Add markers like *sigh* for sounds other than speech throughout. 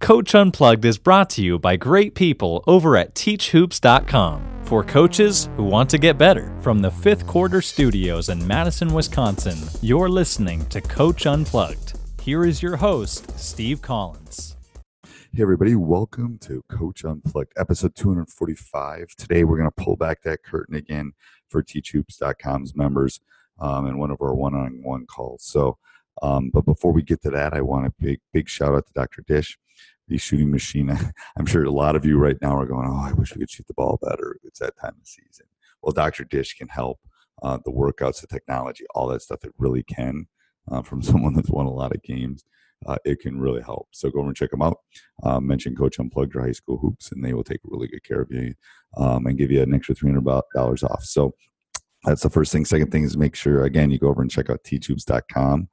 Coach Unplugged is brought to you by great people over at teachhoops.com for coaches who want to get better. From the fifth quarter studios in Madison, Wisconsin, you're listening to Coach Unplugged. Here is your host, Steve Collins. Hey, everybody, welcome to Coach Unplugged, episode 245. Today, we're going to pull back that curtain again for teachhoops.com's members um, in one of our one on one calls. So, um, but before we get to that, I want a big, big shout out to Dr. Dish the shooting machine. *laughs* I'm sure a lot of you right now are going, "Oh, I wish we could shoot the ball better." It's that time of season. Well, Dr. Dish can help. Uh, the workouts, the technology, all that stuff. It really can. Uh, from *laughs* someone that's won a lot of games, uh, it can really help. So go over and check them out. Uh, mention Coach Unplugged your high school hoops, and they will take really good care of you um, and give you an extra three hundred dollars off. So that's the first thing. Second thing is make sure again you go over and check out teachhoops.com.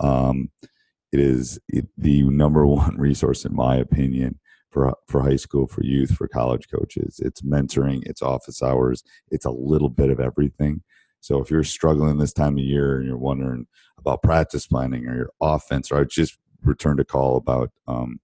Um, it is the number *laughs* one resource, in my opinion, for for high school, for youth, for college coaches. It's mentoring, it's office hours, it's a little bit of everything. So if you're struggling this time of year and you're wondering about practice planning or your offense, or I just returned a call about um,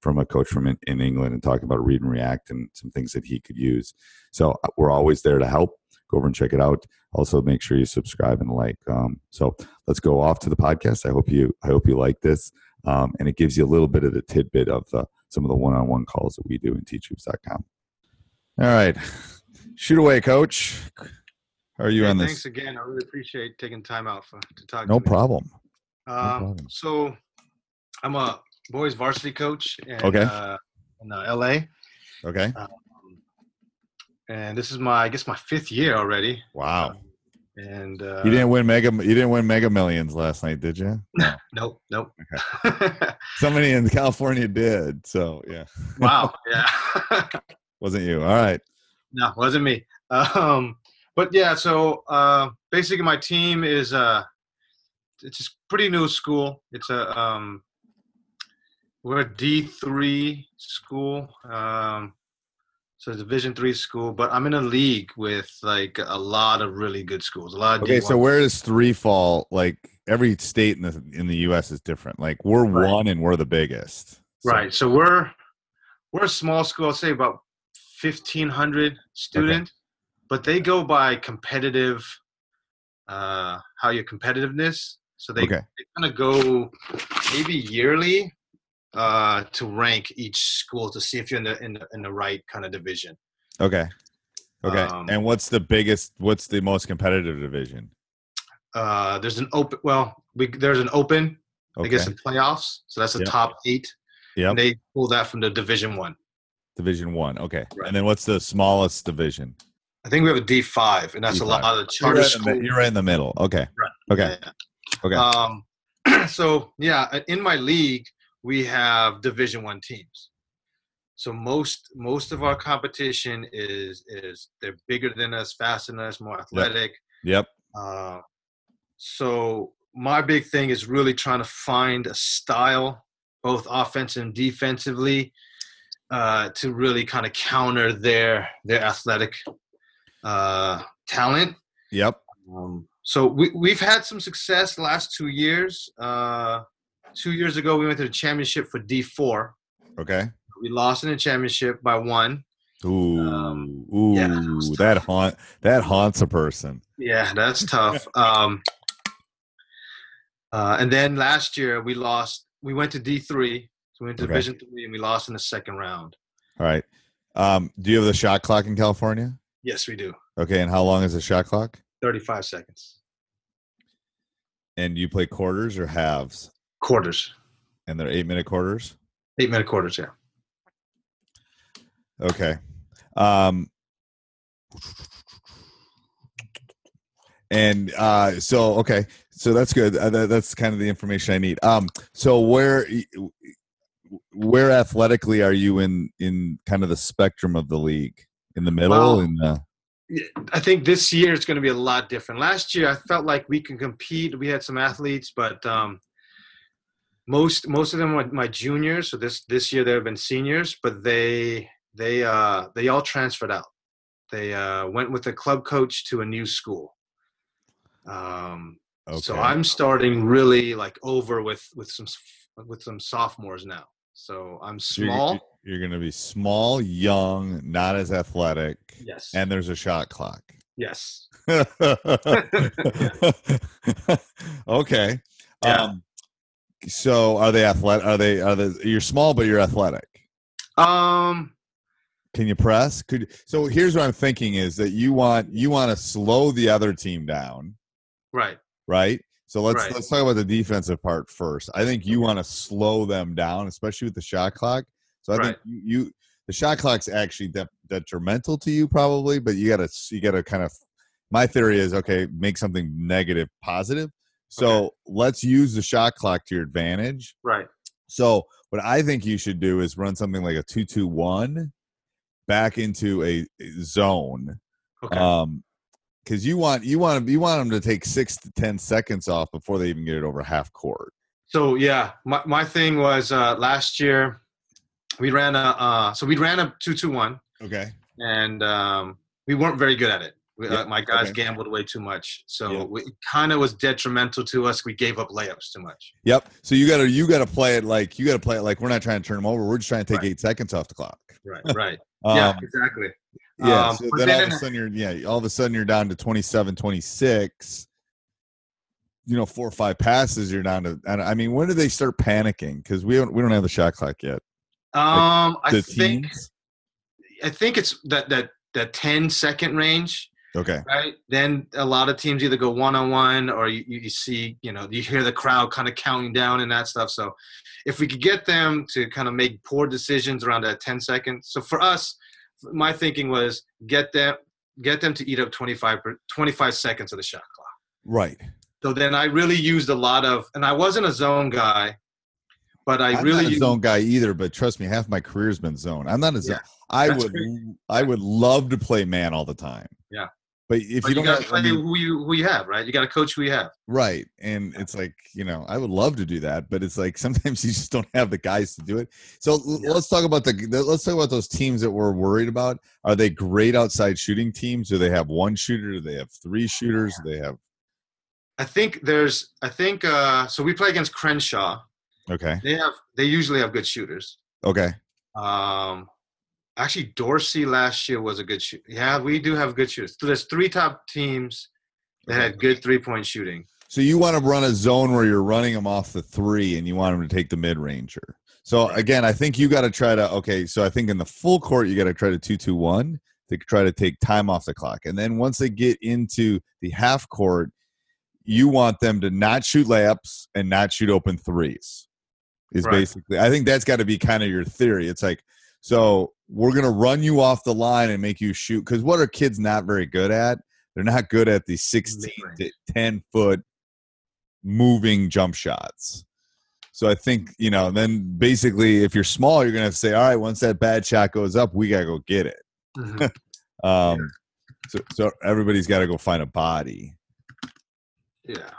from a coach from in, in England and talking about read and react and some things that he could use. So uh, we're always there to help go over and check it out. Also, make sure you subscribe and like. Um, so let's go off to the podcast. I hope you I hope you like this, um, and it gives you a little bit of the tidbit of uh, some of the one-on-one calls that we do in teachhoops.com. All right, shoot away, coach. How are you hey, on this? Thanks again. I really appreciate taking time out for, to talk. No to problem. Um, no problem. So, I'm a boys varsity coach. In, Okay. Uh, in uh, LA, Okay. um, and this is my I guess my fifth year already. Wow. And uh, you didn't win mega. You didn't win Mega Millions last night, did you? *laughs* No, nope. Nope. *laughs* Somebody in California did. So yeah, wow. *laughs* Yeah. wasn't you? All right. no, wasn't me. Um, but yeah, so uh, basically, my team is uh, it's a pretty new school. It's a um, we're a D three school, um, so it's a Division three school. But I'm in a league with like a lot of really good schools. A lot of Okay, D1 so where does three fall? Like every state in the in the U.S. is different. Like we're Right. one and we're the biggest. So- Right. So we're we're a small school. I'll say about fifteen hundred students, but they go by competitive. Uh, how your competitiveness. So they, Okay. they kind of go maybe yearly uh, to rank each school to see if you're in the in the, in the right kind of division. Okay. Okay. Um, and what's the biggest? What's the most competitive division? Uh, there's an open. Well, we, there's an open. Okay. I guess in playoffs. So that's the Yep. top eight. Yeah. They pull that from the Division One. Division one. Okay. Right. And then what's the smallest division? I think we have a D five, and that's a lot of the You're charter in the, schools. you're in the middle. Okay. Right. Okay. Yeah. Okay. Um, *clears throat* so yeah, in my league, we have Division One teams. So most most of our competition is is they're bigger than us, faster than us, more athletic. yep. Uh, so my big thing is really trying to find a style, both offensive and defensively, uh, to really kind of counter their their athletic uh, talent. Yep. Um, so we we've had some success last two years. Uh, two years ago, we went to the championship for D four. Okay. We lost in the championship by one. Ooh, Um, ooh, yeah, that that haunt that haunts a person. Yeah, that's tough. *laughs* Um, uh, and then last year we lost. We went to D three. So we went to Okay. Division three, and we lost in the second round. All right. Um, do you have the shot clock in California? Yes, we do. Okay, and how long is the shot clock? Thirty five seconds. And you play quarters or halves? Quarters. And they're eight minute quarters. Eight minute quarters. Yeah. Okay. Um, and uh, so okay, so that's good. Uh, that, that's kind of the information I need. Um, so where where athletically are you in in kind of the spectrum of the league? In the middle? Well, in the I think this year it's going to be a lot different. Last year, I felt like we can compete. We had some athletes, but um, most most of them were my juniors. So this this year they have been seniors, but they they uh, they all transferred out. They uh, went with a club coach to a new school. Um, So I'm starting really like over with with some with some sophomores now. So I'm you're- small. You're, going to be small, young, not as athletic, Yes. and there's a shot clock. yes. *laughs* *laughs* okay. Yeah. Um, so are they athletic? Are they? Are they? You're small, but you're athletic. Um. Can you press? Could so? Here's what I'm thinking: is that you want you want to slow the other team down, Right. right? So let's Right. let's talk about the defensive part first. I think you want to slow them down, especially with the shot clock. So I think you, you the shot clock's actually de- detrimental to you probably, but you gotta you gotta kind of. My theory is okay, make something negative positive. So Okay. let's use the shot clock to your advantage. Right. So what I think you should do is run something like a two two one back into a zone. Okay. Um because you want you want you want them to take six to ten seconds off before they even get it over half court. So yeah, my, my thing was uh, last year we ran a uh, so we ran a two two one Okay. and um, we weren't very good at it. Yeah, uh, my guys okay. gambled way too much, so Yeah. it kind of was detrimental to us. We gave up layups too much. Yep. So you gotta you gotta play it like you gotta play it like we're not trying to turn them over. We're just trying to take Right. eight seconds off the clock. Right. *laughs* Right. Um, yeah. Exactly. Yeah. Um, so but then all then of a sudden you're yeah, all of a sudden you're down to 27, 26. You know, four or five passes, you're down to. and I mean, when do they start panicking? Because we don't we don't have the shot clock yet. Um, I think teams. I think it's that that that 10 second range. Okay. right? Then a lot of teams either go one on one or you, you see, you know, you hear the crowd kind of counting down and that stuff. So if we could get them to kind of make poor decisions around that 10 seconds. So for us, my thinking was get them get them to eat up 25, 25 seconds of the shot clock. Right. So then I really used a lot of, and I wasn't a zone guy, but I I'm really not a zone guy either, but trust me, half my career's been zone. I'm not a zone. Yeah, I would. I would love to play man all the time. Yeah. But if but you you, don't have, I mean, who you who you have, right? You got to coach who you have. right, and it's like you know, I would love to do that, but it's like *laughs* sometimes you just don't have the guys to do it. So Yeah. let's talk about the, let's talk about those teams that we're worried about. Are they great outside shooting teams? Do they have one shooter? Do they have three shooters? Do they have I think there's, I think, uh, so we play against Crenshaw. okay, They have, they usually have good shooters. okay, Um, actually, Dorsey last year was a good shoot. Yeah, we do have good shooters. So there's three top teams that had good three point shooting. So you want to run a zone where you're running them off the three, and you want them to take the mid ranger. So again, I think you got to try to okay. So I think in the full court, you got to try to two two one to try to take time off the clock, and then once they get into the half court, you want them to not shoot layups and not shoot open threes. Is Right. basically I think that's got to be kind of your theory. It's like so we're gonna run you off the line and make you shoot because what are kids not very good at? They're not good at the sixteen to ten foot moving jump shots. So I think, you know, then basically if you're small, you're gonna have to say, all right, once that bad shot goes up, we gotta go get it. Mhm. *laughs* Um so, so everybody's gotta go find a body. yeah.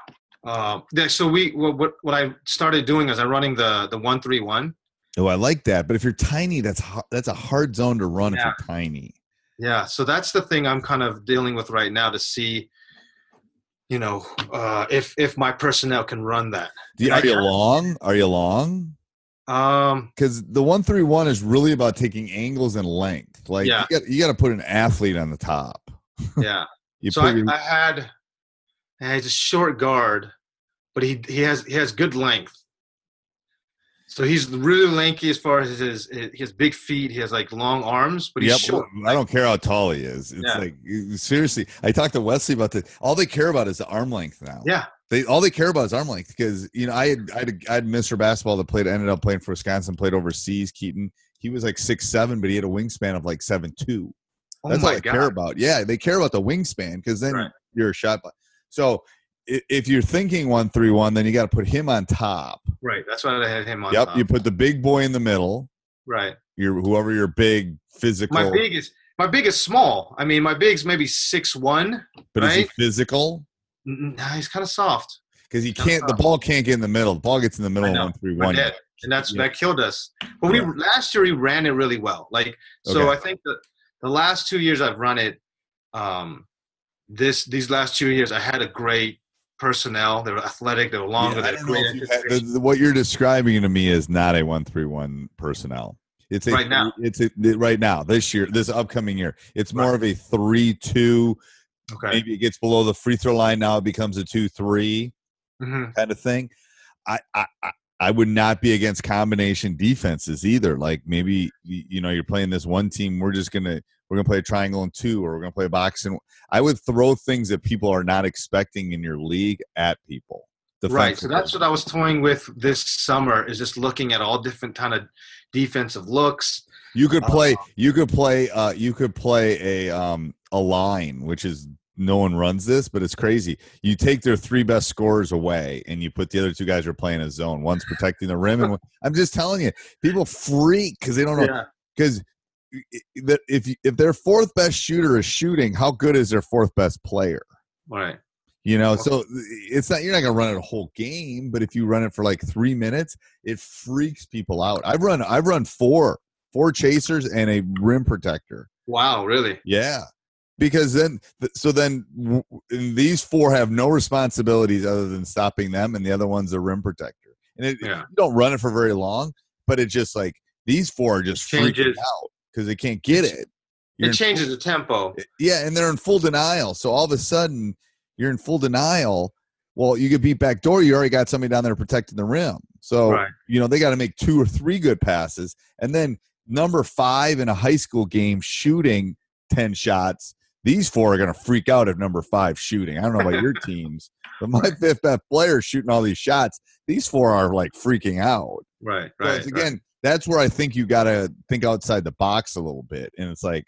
Um, yeah. So we what, what what I started doing is I'm running the the one three one. Oh, I like that. But if you're tiny, that's that's a hard zone to run if you're tiny. Yeah, so that's the thing I'm kind of dealing with right now to see, you know, uh, if if my personnel can run that. You, I are you long? Are you long? Um, Because the one three one is really about taking angles and length. Like Yeah. you got to put an athlete on the top. yeah. *laughs* You so I, your- I had, and he's a short guard, but he he has he has good length. So he's really lanky as far as his his, big feet. He has like long arms, but he's Yep, short. I don't care how tall he is. It's Yeah. like seriously. I talked to Wesley about this. All they care about is the arm length now. Yeah, They all they care about is arm length because you know I had I had, I had Mr. Basketball that played ended up playing for Wisconsin, played overseas. Keaton, he was like six seven, but he had a wingspan of like seven two. oh That's all they god. care about. Yeah, they care about the wingspan because then Right. you're a shot. So if you're thinking one three one, then you got to put him on top. Right, that's why I had him on. Yep, top. you put the big boy in the middle. right. Your whoever your big physical, My big is my big is small. I mean, my big's maybe six one. but is he physical? Nah, he's kind of soft. Because he can't. The ball can't get in the middle. The ball gets in the middle I of know. one three one. dead. and that's Yeah. that killed us. But we Yeah. last year we ran it really well. Like so, Okay. I think that the last two years I've run it, um, this these last two years I had a great personnel. They were athletic. They were longer. Yeah, they don't were know great. if you had- the- the- what you're describing to me is not a one three one personnel. It's a, Right now. It's a, right now. This year, this upcoming year, it's more Right. of a three two. okay. Maybe it gets below the free throw line. Now it becomes a two three hmm kind of thing. I I I, I would not be against combination defenses either. Like maybe you, you know you're playing this one team. We're just gonna we're gonna play a triangle and two, or we're gonna play a box and. I would throw things that people are not expecting in your league at people. Right. So that's what I was toying with this summer. Is just looking at all different kind of defensive looks. You could play. You could play. Uh, you could play a um a line, which is no one runs this, but it's crazy. You take their three best scorers away, and you put the other two guys who are playing a zone. One's protecting the rim, and *laughs* one, I'm just telling you, people freak because they don't know Yeah. Because if if their fourth best shooter is shooting, how good is their fourth best player? Right. You know, so it's not you're not gonna run it a whole game, but if you run it for like three minutes, it freaks people out. I've run I've run four four chasers and a rim protector. Wow. Really. Yeah, because then so then these four have no responsibilities other than stopping them, and the other one's a rim protector. And it, Yeah. you don't run it for very long, but it just like these four are just freaking Changes. out because they can't get it. You're It changes the tempo. yeah, and they're in full denial. So all of a sudden, you're in full denial. Well, you get beat back door. You already got somebody down there protecting the rim. So Right. you know they got to make two or three good passes, and then number five in a high school game shooting ten shots. These four are going to freak out if number five shooting. I don't know about your *laughs* teams, but my fifth best player shooting all these shots. These four are like freaking out. Right. Right. again, that's where I think you got to think outside the box a little bit. And it's like,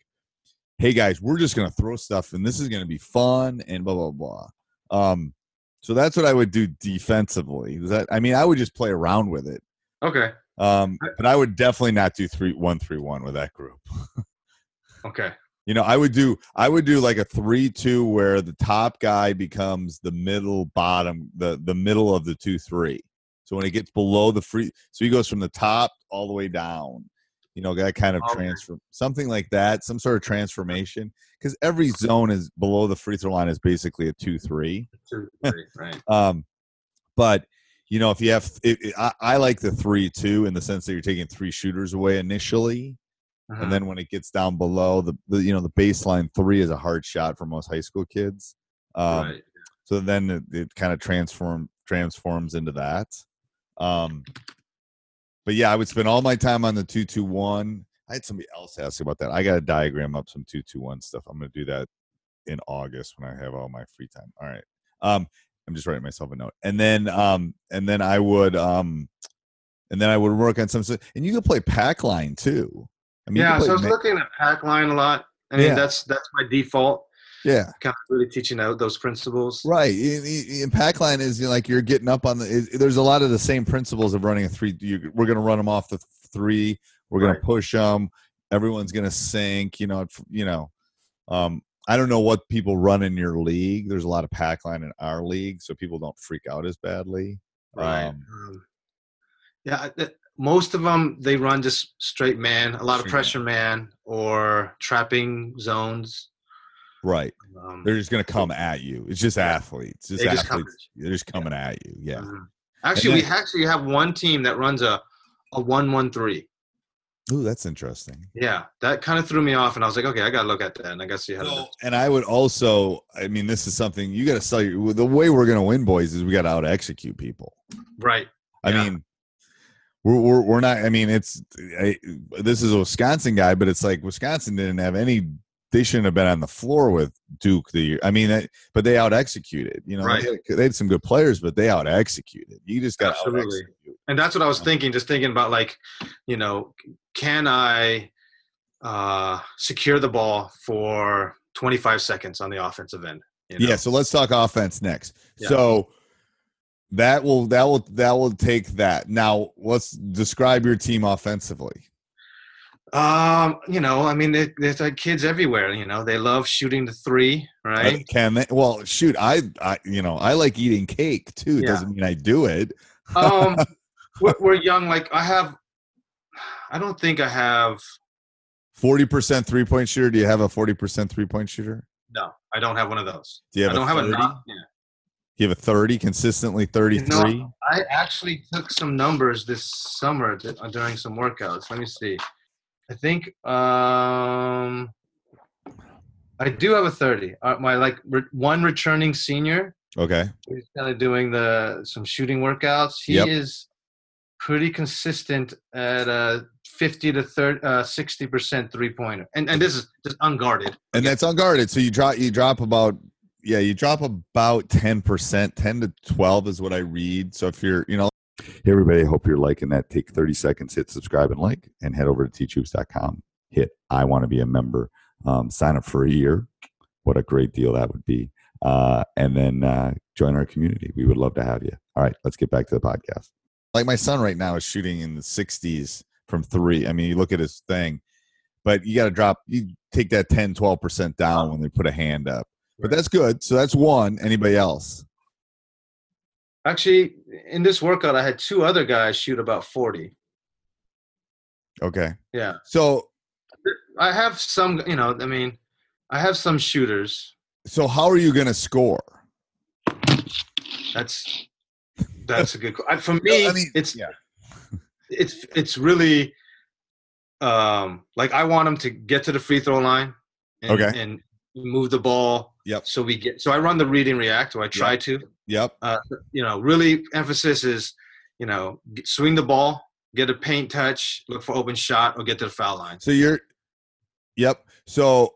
hey guys, we're just going to throw stuff and this is going to be fun and blah, blah, blah. Um, so that's what I would do defensively. Is that, I mean, I would just play around with it. Okay. Um, but I would definitely not do three, one, three, one with that group. *laughs* Okay. You know, I would do I would do like a three two where the top guy becomes the middle bottom, the the middle of the two three. So when it gets below the free so he goes from the top all the way down. You know, that kind of Okay. transfer something like that, some sort of transformation. Because every zone is below the free throw line is basically a two three. Two, *laughs* three, right. Um, but you know, if you have, it, it- I, I like the three two in the sense that you're taking three shooters away initially, Uh-huh. and then when it gets down below the, the you know the baseline three is a hard shot for most high school kids um right. so then it, it kind of transform transforms into that um but yeah i would spend all my time on the 221 i had somebody else ask about that i got to diagram up some 221 stuff i'm going to do that in august when i have all my free time all right um i'm just writing myself a note and then um and then i would um and then i would work on some stuff and you could play pack line too I you yeah. So I was ma- looking at pack line a lot. I mean, Yeah. that's that's my default. Yeah Kind of really teaching out those principles. Right. In, pack line is you know, like you're getting up on the. Is, there's a lot of the same principles of running a three. You, we're going to run them off the three. We're going Right. to push them. Everyone's going to sink. You know. You know. Um, I don't know what people run in your league. There's a lot of pack line in our league, so people don't freak out as badly. Right. Um, Um, yeah. I- most of them they run just straight man, a lot of pressure man or trapping zones. Right. Um, They're just gonna come at you. It's just athletes. Just They just come athletes. They're just coming at you. Yeah. mhm. Actually, we actually have one team that runs a a one one three. Ooh, that's interesting. Yeah, that kind of threw me off, and I was like, okay, I gotta look at that, and I gotta see how. to So, and I would also, I mean, this is something you got to sell your. The way we're going to win, boys, is we got to out execute people. right. I Yeah. mean, we're, we're we're not. I mean, it's I, this is a Wisconsin guy, but it's like Wisconsin didn't have any. They shouldn't have been on the floor with Duke the year. I mean, but they out executed. You know, Right. they, had, they had some good players, but they out executed. You just got out Absolutely. and that's what I was thinking. Just thinking about like, you know, can I uh, secure the ball for 25 seconds on the offensive end? you know? Yeah. So let's talk offense next. Yeah. So that will that will that will take that. Now let's describe your team offensively. Um, you know, I mean, there- there's like kids everywhere. You know, they love shooting the three, right? Can they? Well, shoot, I, I, you know, I like eating cake too. Yeah. Doesn't mean I do it. um, *laughs* we're, we're young. Like I have, I don't think I have. Forty percent three point shooter. Do you have a forty percent three point shooter? No, I don't have one of those. Do you have I don't a have a. 30? Yeah. You have a thirty consistently thirty three? I actually took some numbers this summer during some workouts. Let me see. I think um, I do have a 30. Uh, my like re- one returning senior okay. He's kind of doing the some shooting workouts. He Yep. is pretty consistent at uh 50 to 30 uh 60 percent three pointer and and this is just unguarded And that's unguarded. So you drop you drop about yeah, you drop about ten percent, ten to twelve is what I read. So if you're, you know, Hey, everybody. I hope you're liking that. Take 30 seconds, hit subscribe and like, and head over to teachhoops.com. Hit I want to be a member. Um, sign up for a year. What a great deal that would be. Uh, and then uh, join our community. We would love to have you. All right, let's get back to the podcast. Like my son right now is shooting in the 60s from three. I mean, you look at his thing, but you got to drop, you take that 10, 12% down when they put a hand up. But that's good. So that's one. Anybody else? Actually in this workout i had two other guys shoot about 40 Okay. yeah So i have some you know i mean i have some shooters so how are you going to score? that's that's a good for *laughs* me I mean, it's yeah. it's it's really um like i want them to get to the free throw line and, Okay. and move the ball Yep. so we get so i run the read and react or i try to Yep. uh, you know, really emphasis is, you know, swing the ball, get a paint touch, look for open shot, or get to the foul line. So you're, yep. So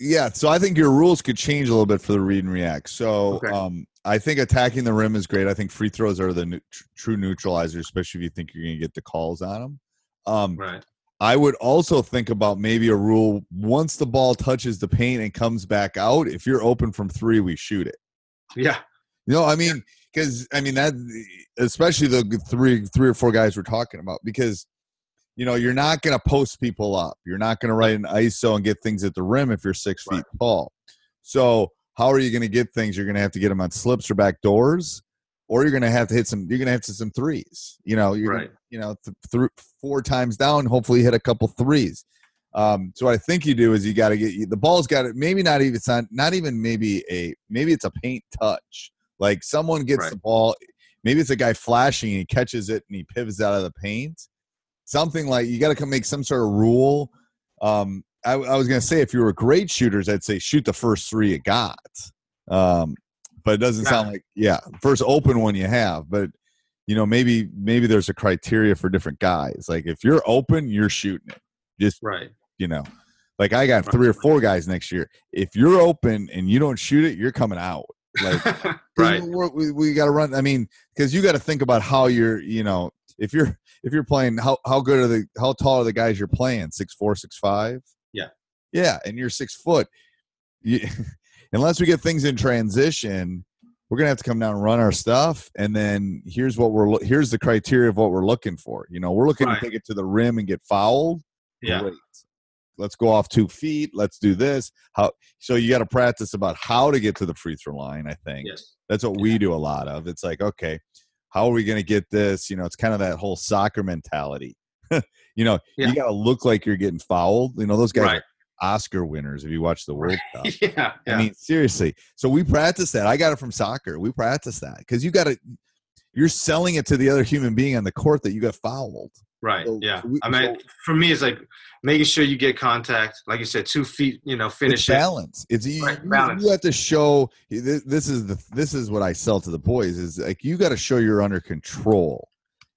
yeah. So I think your rules could change a little bit for the read and react. So Okay. um, I think attacking the rim is great. I think free throws are the tr- true neutralizer, especially if you think you're going to get the calls on them. Um, Right. I would also think about maybe a rule once the ball touches the paint and comes back out. If you're open from three, we shoot it. Yeah. You know, I mean, because I mean that, especially the three, three or four guys we're talking about, because you know you're not going to post people up. You're not going to write an ISO and get things at the rim if you're six feet tall. So how are you going to get things? You're going to have to get them on slips or back doors, or you're going to have to hit some. You're going to have to some threes. You know, you're Right. you know th- th- four times down. Hopefully, hit a couple threes. Um, so what I think you do is you got to get the ball's got it. Maybe not even it's not not even maybe a maybe it's a paint touch. Like someone gets Right. the ball, maybe it's a guy flashing and he catches it and he pivots out of the paint. Something like you got to come make some sort of rule. Um, I, I was gonna say if you were great shooters, I'd say shoot the first three you got. Um, but it doesn't sound like yeah, first open one you have. But you know maybe maybe there's a criteria for different guys. Like if you're open, you're shooting it. Just Right. you know, like I got three or four guys next year. If you're open and you don't shoot it, you're coming out. Like *laughs* right. we, we got to run. I mean, because you got to think about how you're, you know, if you're if you're playing, how how good are the how tall are the guys you're playing? Six four, six five. Yeah. Yeah, and you're six foot. You, *laughs* unless we get things in transition, we're gonna have to come down and run our stuff. And then here's what we're here's the criteria of what we're looking for. You know, we're looking Right. to take it to the rim and get fouled. Yeah. Great. Let's go off two feet. Let's do this. How so you got to practice about how to get to the free throw line, I think. Yes. That's what we do a lot of. It's like, okay, how are we going to get this? You know, it's kind of that whole soccer mentality. *laughs* you know, Yeah. you got to look like you're getting fouled. You know, those guys Right. are Oscar winners if you watch the World *laughs* Cup. yeah, yeah. I mean, seriously. So we practice that. I got it from soccer. We practice that because you got to. You're selling it to the other human being on the court that you got fouled. Right. so- yeah. so we- I mean, for me, it's like making sure you get contact. Like you said, two feet. You know, finish it. balance. It's you, Right, you- balance. you have to show. This, this is the this is what I sell to the boys. Is like you got to show you're under control.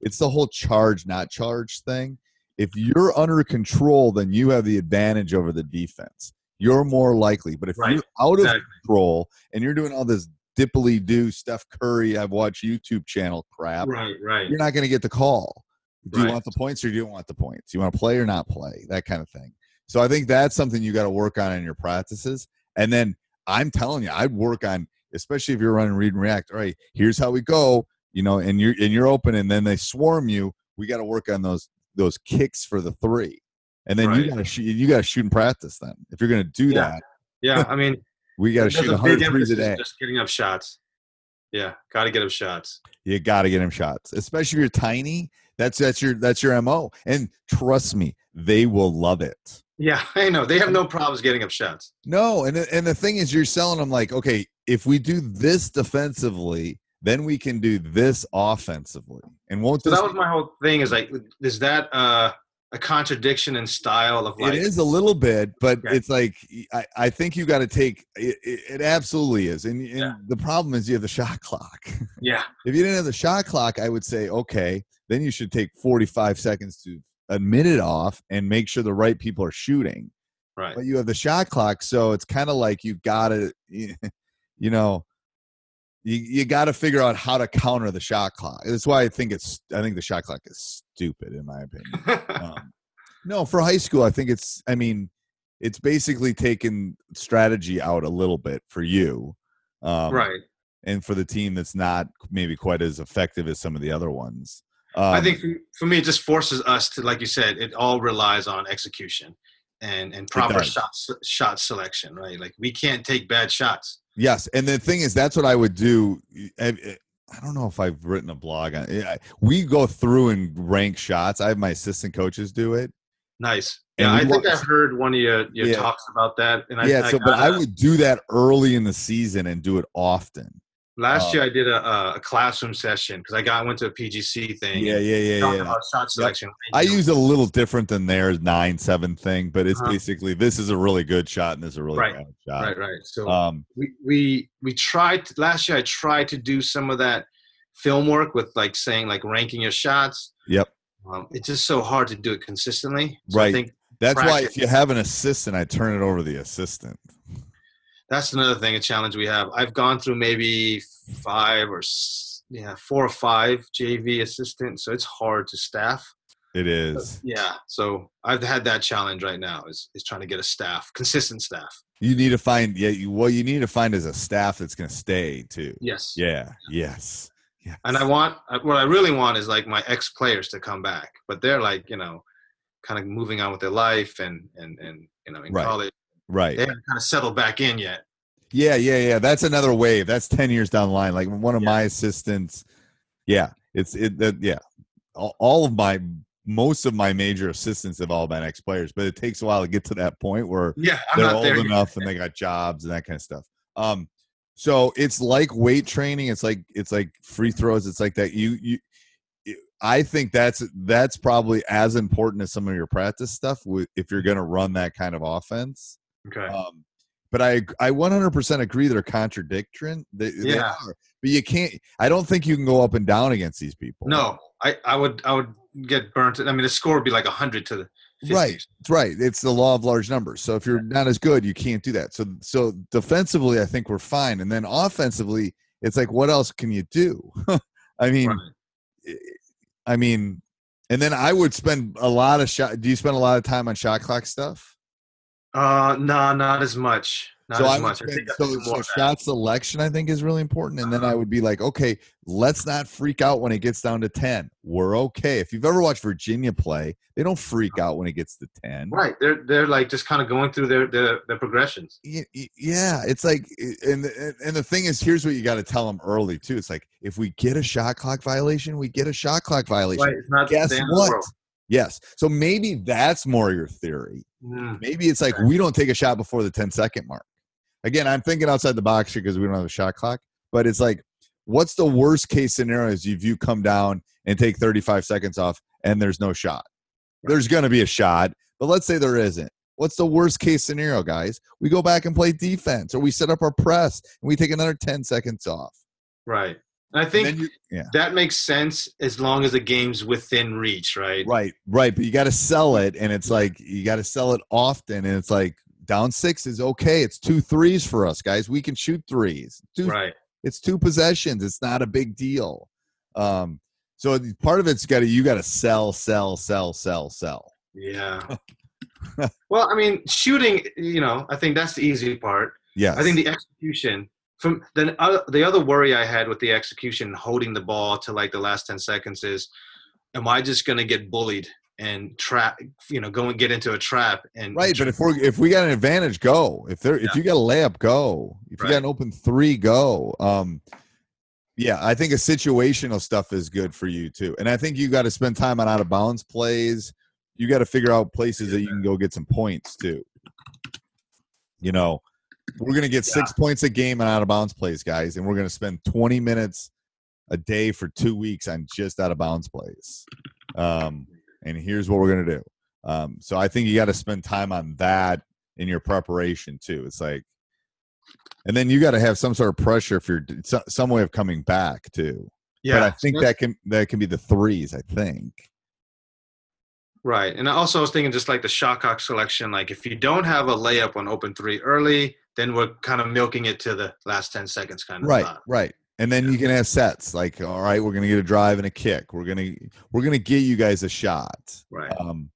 It's the whole charge not charge thing. If you're under control, then you have the advantage over the defense. You're more likely. But if Right, you're out of control and you're doing all this dippily do Steph Curry, I've watched YouTube channel crap. Right. Right. You're not going to get the call. Do you want the points or do you want the points? You want to play or not play? That kind of thing. So I think that's something you got to work on in your practices. And then I'm telling you, I'd work on, especially if you're running read and react. All right, here's how we go. You know, and you're and you're open, and then they swarm you. We got to work on those those kicks for the three, and then you got to shoot. You got to shoot and practice. Then if you're going to do Yeah. that, Yeah. I mean, *laughs* we got to shoot a 100 big threes a day. Just getting up shots. Yeah. Got to get him shots. You got to get him shots, especially if you're tiny. That's that's your that's your mo. And trust me, they will love it. Yeah. *laughs* I know. They have no problems getting up shots. No, and the- and the thing is, you're selling them like, okay, if we do this defensively, then we can do this offensively, and won't So that was my whole thing. Is like, is that uh, a contradiction in style of like? it is a little bit, but Okay. it's like I, I think you got to take it, it. Absolutely is, and, and Yeah. the problem is you have the shot clock. *laughs* Yeah. if you didn't have the shot clock, I would say okay, then you should take 45 seconds to a minute off and make sure the right people are shooting. Right. but you have the shot clock so it's kind of like you gotta *laughs* you know you, you gotta figure out how to counter the shot clock. That's why i think it's i think the shot clock is stupid in my opinion. *laughs* Um, no for high school i think it's i mean it's basically taken strategy out a little bit for you um, right. and for the team that's not maybe quite as effective as some of the other ones. Um, I think for me, it just forces us to, like you said, it all relies on execution and and proper shot shot selection. Right. Like we can't take bad shots. Yes, and the thing is, that's what I would do. I, I don't know if I've written a blog on it. We go through and rank shots. I have my assistant coaches do it. Nice. And Yeah, I think I've heard one of your, your Yeah. talks about that. And I, yeah, I so but I would do that early in the season and do it often. Last year I did a, a- classroom session because I got went to a PGC thing. Yeah, yeah, yeah, yeah. about shot selection. I use a little different than their nine seven thing, but it's Uh-huh. basically this is a really good shot and this is a really Right, bad shot. right, right. So Um, we we we tried last year. I tried to do some of that film work with like saying like ranking your shots. yep, Um, it's just so hard to do it consistently. So I Right. think that's why if you have an assistant, I turn it over to the assistant. That's another thing, a challenge we have. I've gone through maybe five or yeah, four or five JV assistants, so it's hard to staff. It is. Yeah, so I've had that challenge right now is is trying to get a staff, consistent staff. You need to find yeah. You, what you need to find is a staff that's going to stay too. Yes. Yeah. Yes. Yes. And I want what I really want is like my ex players to come back, but they're like you know, kind of moving on with their life and and and you know in Right. college right. they haven't kind of settled back in yet. Yeah, yeah, yeah. That's another wave. That's ten years down the line. Like one of Yeah. my assistants. Yeah, it's it. That yeah, all, of my most of my major assistants have all been ex players, but it takes a while to get to that point where Yeah, I'm they're old enough and they got jobs and that kind of stuff. Um, so it's like weight training. It's like it's like free throws. It's like that. You you. I think that's that's probably as important as some of your practice stuff. If you're going to run that kind of offense, Okay. um, but I I 100% agree they're contradictory. They, they Yeah. are. But you can't. I don't think you can go up and down against these people. No, I, I would I would get burnt. I mean, the score would be like hundred to the 50. Right, it's right. It's the law of large numbers. So if you're not as good, you can't do that. So so defensively, I think we're fine, and then offensively, it's like what else can you do? *laughs* I mean, Right. I mean, and then I would spend a lot of shot. Do you spend a lot of time on shot clock stuff? Uh, no, not as much. Not so as I much. I so, so more of that. shot selection I think is really important, and then I would be like, okay, let's not freak out when it gets down to ten. We're okay. If you've ever watched Virginia play, they don't freak out when it gets to ten. Right. They're they're like just kind of going through their their, their progressions. Yeah, it's like, and the- and the thing is, here's what you got to tell them early too. It's like if we get a shot clock violation, we get a shot clock violation. Right. It's not Guess the end the what? Yes. So maybe that's more your theory. Mm, Maybe it's like we don't take a shot before the 10 second mark. Again, I'm thinking outside the box here because we don't have a shot clock, but it's like, what's the worst case scenario is if you come down and take 35 seconds off and there's no shot? There's going to be a shot, but let's say there isn't. What's the worst case scenario, guys? We go back and play defense or we set up our press and we take another 10 seconds off. Right. And I think then you- yeah. that makes sense as long as the game's within reach, right? Right, right. But you got to sell it, and it's like you got to sell it often, and it's like down six is okay. It's two threes for us, guys. We can shoot threes. Two, Right. It's two possessions. It's not a big deal. Um, so part of it's got to you got to sell, sell, sell, sell, sell. Yeah. *laughs* well, I mean, shooting, you know, I think that's the easy part. Yeah. I think the execution from then uh, the other worry I had with the execution, holding the ball to like the last ten seconds is, am I just gonna get bullied and trap? You know, go and get into a trap and right. But if we're if we got an advantage, go. If there if you got a layup, go. If you got an open three, go. Um, yeah, I think a situational stuff is good for you too, and I think you got to spend time on out of bounds plays. You got to figure out places that you can go get some points too. You know, we're gonna get six points a game on out of bounds plays, guys, and we're gonna spend twenty minutes a day for two weeks on just out of bounds plays. Um, and here's what we're gonna do. Um, so I think you got to spend time on that in your preparation too. It's like, and then you got to have some sort of pressure if you're some way of coming back too. yeah, But I think that can that can be the threes. I think. Right. And also I was thinking just like the shot clock selection, like if you don't have a layup on open three early, then we're kind of milking it to the last 10 seconds kind of Right, thought. right. And then you can have sets like, all right, we're gonna get a drive and a kick. We're gonna we're gonna get you guys a shot. Right. Um,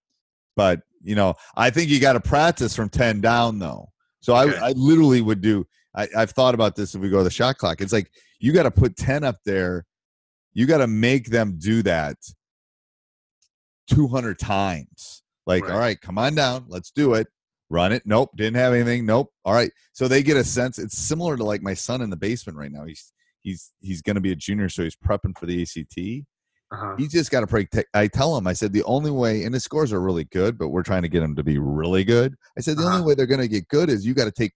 but you know, I think you got to practice from ten down though. So Okay. I I literally would do. I, I've thought about this. If we go to the shot clock, it's like you got to put ten up there. You got to make them do that two hundred times. Like, Right. all right, come on down, let's do it. Run it. Nope, didn't have anything. Nope. All right. So they get a sense. It's similar to like my son in the basement right now. He's he's he's going to be a junior, so he's prepping for the ACT Uh-huh. he's just got to break. Te- I tell him, I said the only way, and his scores are really good, but we're trying to get him to be really good. I said the only Uh-huh. way they're going to get good is you got to take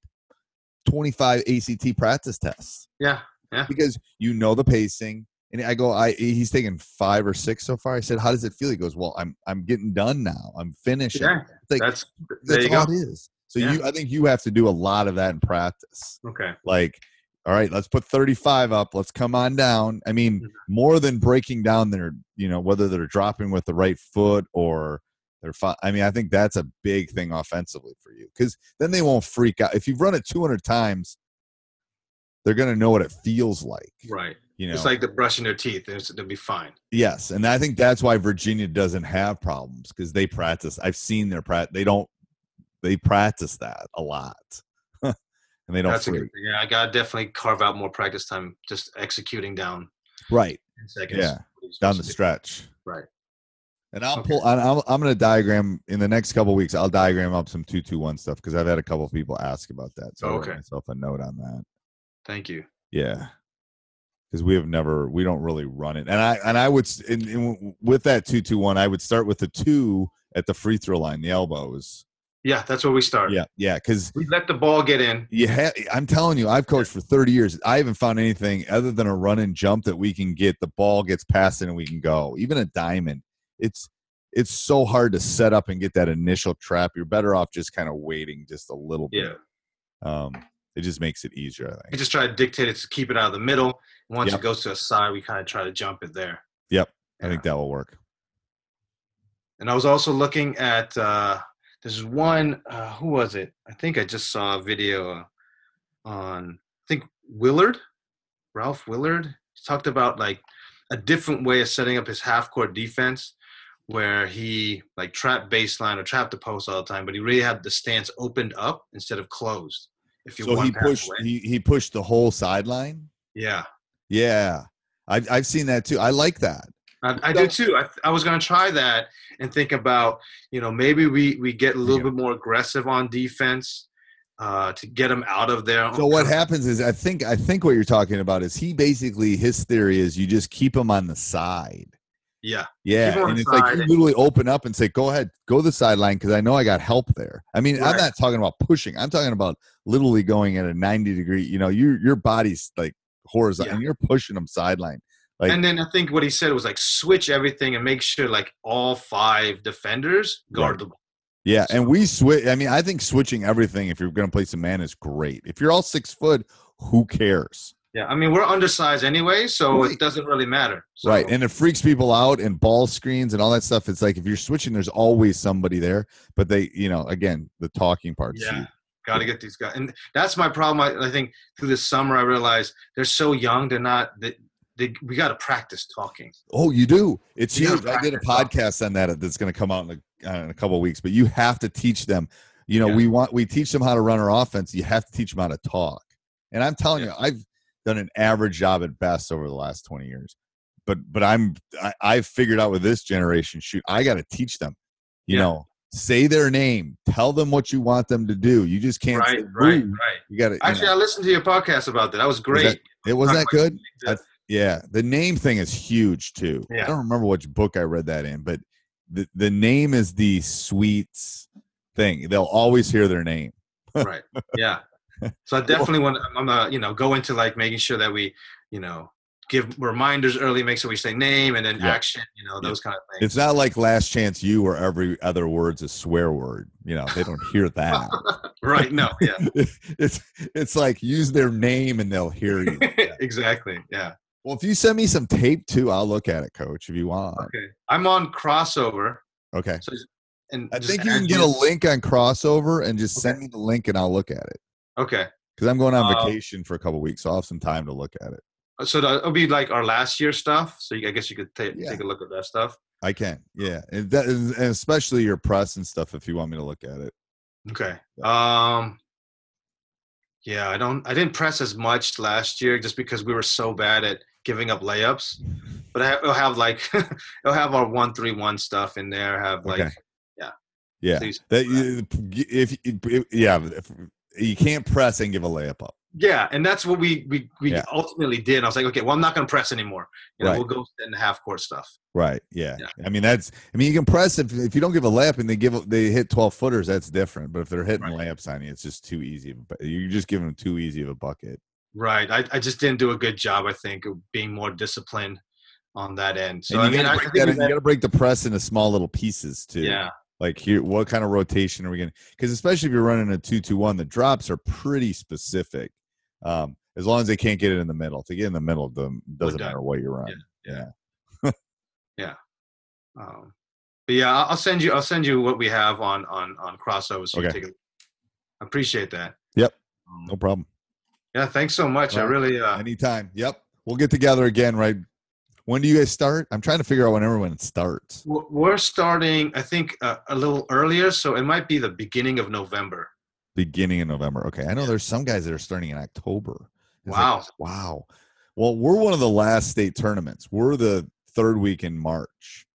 25 ACT practice tests Yeah. Yeah. because you know the pacing. And I go, I he's taken five or six so far. I said, how does it feel? He goes, well, I'm I'm getting done now. I'm finishing. Yeah. Like, That's, there that's you go. it is. So Yeah. you, I think you have to do a lot of that in practice Okay. like all right let's put 35 up let's come on down i mean Mhm. more than breaking down their you know whether they're dropping with the right foot or they're fi- i mean i think that's a big thing offensively for you because then they won't freak out if you've run it 200 times they're going to know what it feels like Right. You know It's like the brushing their teeth. It's, they'll be fine. yes and i think that's why virginia doesn't have problems because they practice i've seen their practice they don't they practice that a lot *laughs* and they don't That's a good thing. Yeah. I got to definitely carve out more practice time just executing down right seconds. Yeah, down the stretch Right. And I'll Okay. pull. I'm, I'm going to diagram in the next couple weeks. I'll diagram up some two two one stuff because I've had a couple people ask about that. So I wrote Okay. myself a note on that. Thank you. Yeah, because we have never, we don't really run it. And I and I would, s- in, in, with that two two one, I would start with the two at the free throw line, the elbows. Yeah. That's where we start. Yeah, yeah, because We let the ball get in. yeah I'm telling you, I've coached for 30 years. I haven't found anything other than a run and jump that we can get. The ball gets past it and we can go. Even a diamond, it's it's so hard to set up and get that initial trap. You're better off just kind of waiting just a little Yeah. bit. Um, it just makes it easier, I think. We just try to dictate it to keep it out of the middle. Once Yep. it goes to a side, we kind of try to jump it there. Yep, Yeah. I think that will work. And I was also looking at uh, there's one. Uh, who was it? I think I just saw a video uh, on. I think Willard, Ralph Willard, he talked about like a different way of setting up his half court defense, where he like trapped baseline or trapped the post all the time, but he really had the stance opened up instead of closed. If you So he pushed. away. He he pushed the whole sideline. yeah, Yeah, I've I've seen that too. I like that. I, I do too. I, I was gonna try that and think about you know maybe we we get a little Yeah. bit more aggressive on defense uh, to get them out of there. So what happens is, I think I think what you're talking about is he basically his theory is you just keep him on the side. Yeah, Yeah, Keep him on and it's like you literally open up and say, "Go ahead, go to the sideline," because I know I got help there. I mean, I'm not talking about pushing. I'm talking about literally going at a 90 degree. You know, your your body's like horizontal, Yeah. and you're pushing them sideline. Like, and then I think what he said was like switch everything and make sure like all five defenders guard Right. the ball. yeah, and we switch. I mean, I think switching everything if you're going to play some man is great. If you're all six foot, who cares? Yeah, I mean we're undersized anyway, so Right. it doesn't really matter. So, Right. And it freaks people out and ball screens and all that stuff. It's like if you're switching, there's always somebody there. But they, you know, again, the talking part. Yeah. got to get these guys, and that's my problem. I, I think through the summer I realized they're so young. They're not. They, they, we got to practice talking. Oh, you do. It's You huge. I did a podcast on that that's going to come out in a, uh, in a couple of weeks. But you have to teach them. You know, Yeah. we want we teach them how to run our offense. You have to teach them how to talk. And I'm telling Yeah. you, I've done an average job at best over the last 20 years. But but I'm I, I've figured out with this generation. Shoot, I got to teach them. You Yeah. know, say their name. Tell them what you want them to do. You just can't. Right, say, right, right. You got to. Actually, I listened to your podcast about that. That was great. that- It was that good. Yeah. Yeah, the name thing is huge too. I don't remember which book I read that in, but the the name is the sweets thing. They'll always hear their name. right. Yeah. So I *laughs* definitely want. I'm gonna uh, you know go into like making sure that we you know give reminders early, make sure we say name and then Yeah. action. You know those kind of things. It's not like last chance you or every other word's a swear word. You know, they don't hear that. *laughs* right. No. *laughs* Yeah. it's it's like use their name and they'll hear you. exactly. Yeah. Well, if you send me some tape too, I'll look at it, coach, if you want. Okay. I'm on Krossover. Okay. So and I think you can get a link on Krossover and just send me the link and I'll look at it. Okay. Because I'm going on Uh, vacation for a couple weeks, so I'll have some time to look at it. So that'll be like our last year stuff. So you, I guess you could ta- Yeah. take a look at that stuff. I can, yeah, and, that and especially your press and stuff. If you want me to look at it, Okay. Um. Yeah, I don't. I didn't press as much last year just because we were so bad at giving up layups. But I, it'll have like *laughs* it'll have our one three one stuff in there. Have like Okay. yeah, Please. that you, if, if yeah, if, you can't press and give a layup up. yeah, and that's what we we we Yeah. ultimately did. I was like, okay, well, I'm not going to press anymore. You know, Right. we'll go in the half court stuff. Right. Yeah. Yeah. I mean, that's. I mean, you can press if if you don't give a layup and they give they hit twelve footers, that's different. But if they're hitting Right. layups on you, it's just too easy. of a bu- You're just giving them too easy of a bucket. Right. I, I just didn't do a good job. I think of being more disciplined on that end. So and I you mean, gotta I, I break that. You got to break the press into small little pieces too. yeah. Like here, what kind of rotation are we going to? Because especially if you're running a two-two-one, the drops are pretty specific. Um, as long as they can't get it in the middle, to get in the middle of them, doesn't matter what you run. Yeah. *laughs* yeah. Um, but yeah, I'll send you. I'll send you what we have on on on Krossover. So you Okay. take a, I appreciate that. Yep. Um, No problem. yeah, thanks so much. I really. Uh, Anytime. Yep. We'll get together again. Right. When do you guys start? I'm trying to figure out when everyone starts. we're starting. I think uh, a little earlier, so it might be the beginning of November. Beginning of November. Okay. I know there's some guys that are starting in October. It's like, Wow. wow. Well, we're one of the last state tournaments. We're the third week in March.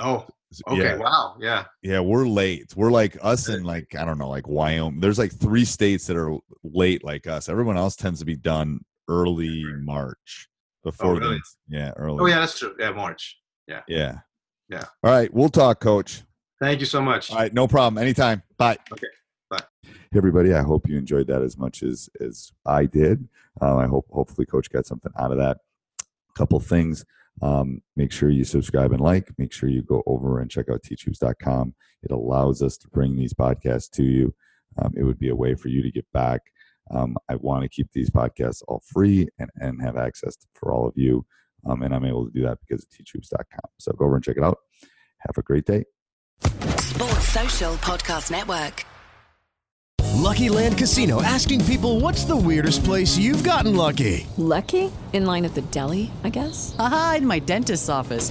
Oh, okay. Yeah. Wow. Yeah. Yeah, we're late. We're like us in like I don't know, like Wyoming. There's like three states that are late like us. Everyone else tends to be done early March before. Oh, really? yeah, early. Oh, yeah. That's true. Yeah, March. yeah, Yeah. All right, we'll talk, Coach. Thank you so much. All right, no problem. Anytime. Bye. Okay, bye. Hey, everybody. I hope you enjoyed that as much as as I did. Um, I hope hopefully Coach got something out of that. A couple things. Um, make sure you subscribe and like. Make sure you go over and check out teachhoops.com. It allows us to bring these podcasts to you. Um, it would be a way for you to get back. Um, I want to keep these podcasts all free and, and have access to, for all of you. Um, and I'm able to do that because of teachhoops.com. So go over and check it out. Have a great day. Sports Social Podcast Network. Lucky Land Casino asking people what's the weirdest place you've gotten lucky? Lucky? In line at the deli, I guess? Aha, in my dentist's office.